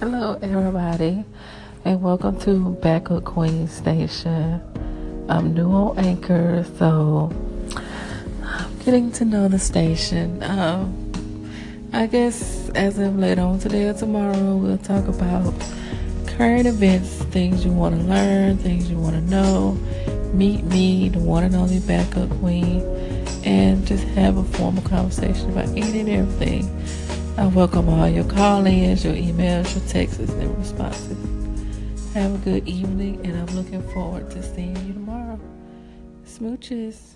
Hello, everybody, and welcome to Back Backup Queen Station. I'm new on Anchor, so I'm getting to know the station. Um, I guess as of later on today or tomorrow, we'll talk about current events, things you want to learn, things you want to know. Meet me, the one and only Backup Queen, and just have a formal conversation about any and everything I welcome all your call ins, your emails, your texts, and responses. Have a good evening, and I'm looking forward to seeing you tomorrow. Smooches.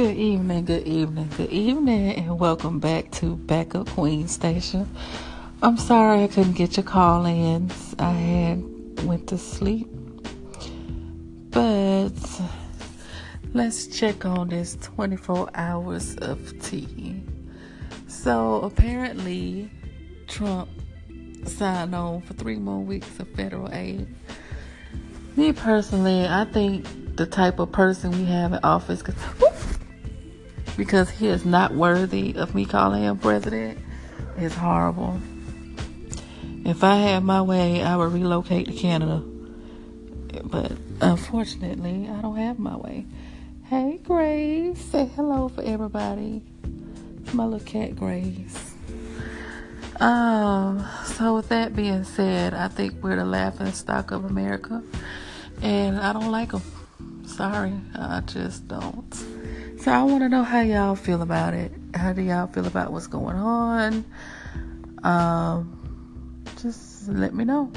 Good evening, good evening, good evening, and welcome back to Backup Queen Station. I'm sorry I couldn't get your call ins. I had went to sleep. But let's check on this 24 hours of tea. So apparently Trump signed on for three more weeks of federal aid. Me personally, I think the type of person we have in office, because he is not worthy of me calling him president is horrible. If I had my way, I would relocate to Canada. But unfortunately, I don't have my way. Hey, Grace. Say hello for everybody. My little cat, Grace. Um, so with that being said, I think we're the laughing stock of America. And I don't like them. Sorry, I just don't. So I want to know how y'all feel about it. How do y'all feel about what's going on? Um, just let me know.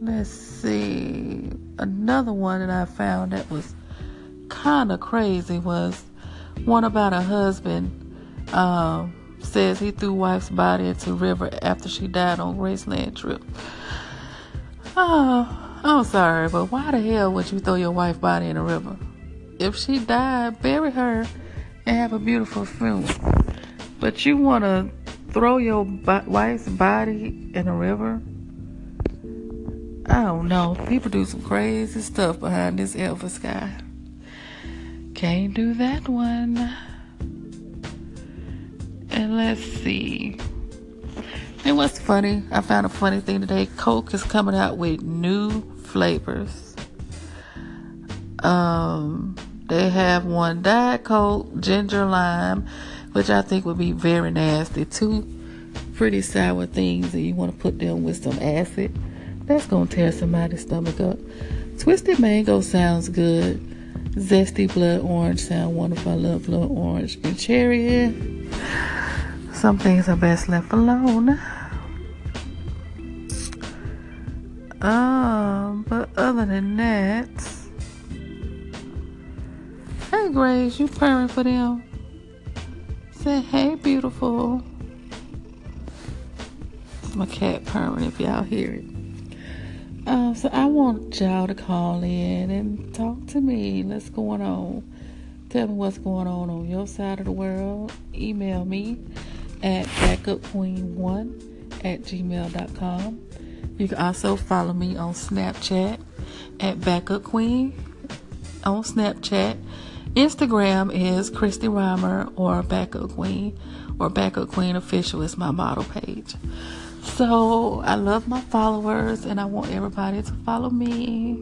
Let's see. Another one that I found that was kind of crazy was one about a husband um, says he threw wife's body into river after she died on Graceland trip. Oh, I'm sorry, but why the hell would you throw your wife's body in the river? If she died, bury her and have a beautiful funeral. But you want to throw your wife's body in a river? I don't know. People do some crazy stuff behind this Elvis guy. Can't do that one. And let's see. And what's funny, I found a funny thing today. Coke is coming out with new flavors. Um, they have one Diet Coke, ginger lime, which I think would be very nasty. Two pretty sour things, and you want to put them with some acid. That's gonna tear somebody's stomach up. Twisted mango sounds good. Zesty blood orange sound wonderful. I love blood orange and cherry. Some things are best left alone. Um, but other than that, hey Grace, you purring for them? Say hey, beautiful. My cat purring if y'all hear it. Uh, so I want y'all to call in and talk to me. What's going on? Tell me what's going on on your side of the world. Email me at backupqueen1 at gmail.com. You can also follow me on Snapchat at Backup Queen on Snapchat. Instagram is Christy Rhymer or Backup Queen or Backup Queen Official is my model page. So I love my followers and I want everybody to follow me.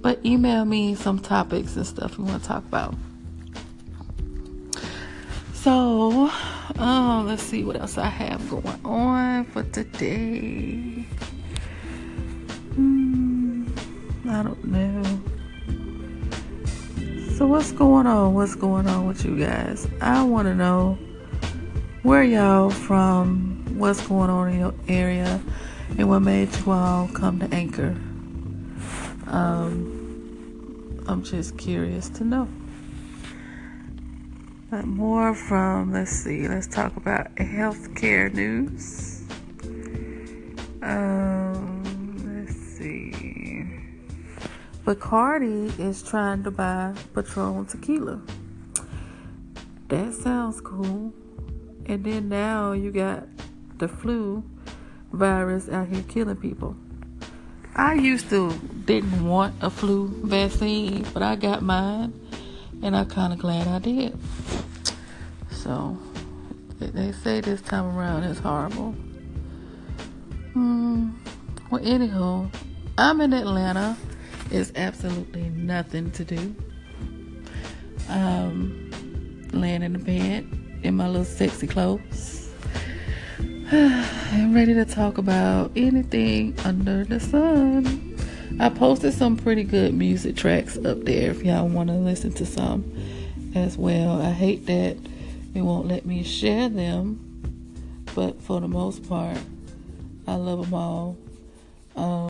But email me some topics and stuff you want to talk about. So, um, let's see what else I have going on for today. Hmm, I don't know. So, what's going on? What's going on with you guys? I want to know where y'all from, what's going on in your area, and what made you all come to Anchor. Um, I'm just curious to know. But more from, let's see, let's talk about healthcare news. Um, let's see. Bacardi is trying to buy Patron tequila. that sounds cool. And then now you got the flu virus out here killing people. I used to didn't want a flu vaccine, but I got mine, and I'm kind of glad I did. So they say this time around is horrible. Hmm. Well, anywho, I'm in Atlanta. It's absolutely nothing to do. Um, laying in the bed in my little sexy clothes. I'm ready to talk about anything under the sun. I posted some pretty good music tracks up there if y'all want to listen to some as well. I hate that it won't let me share them, but for the most part, I love them all. Um,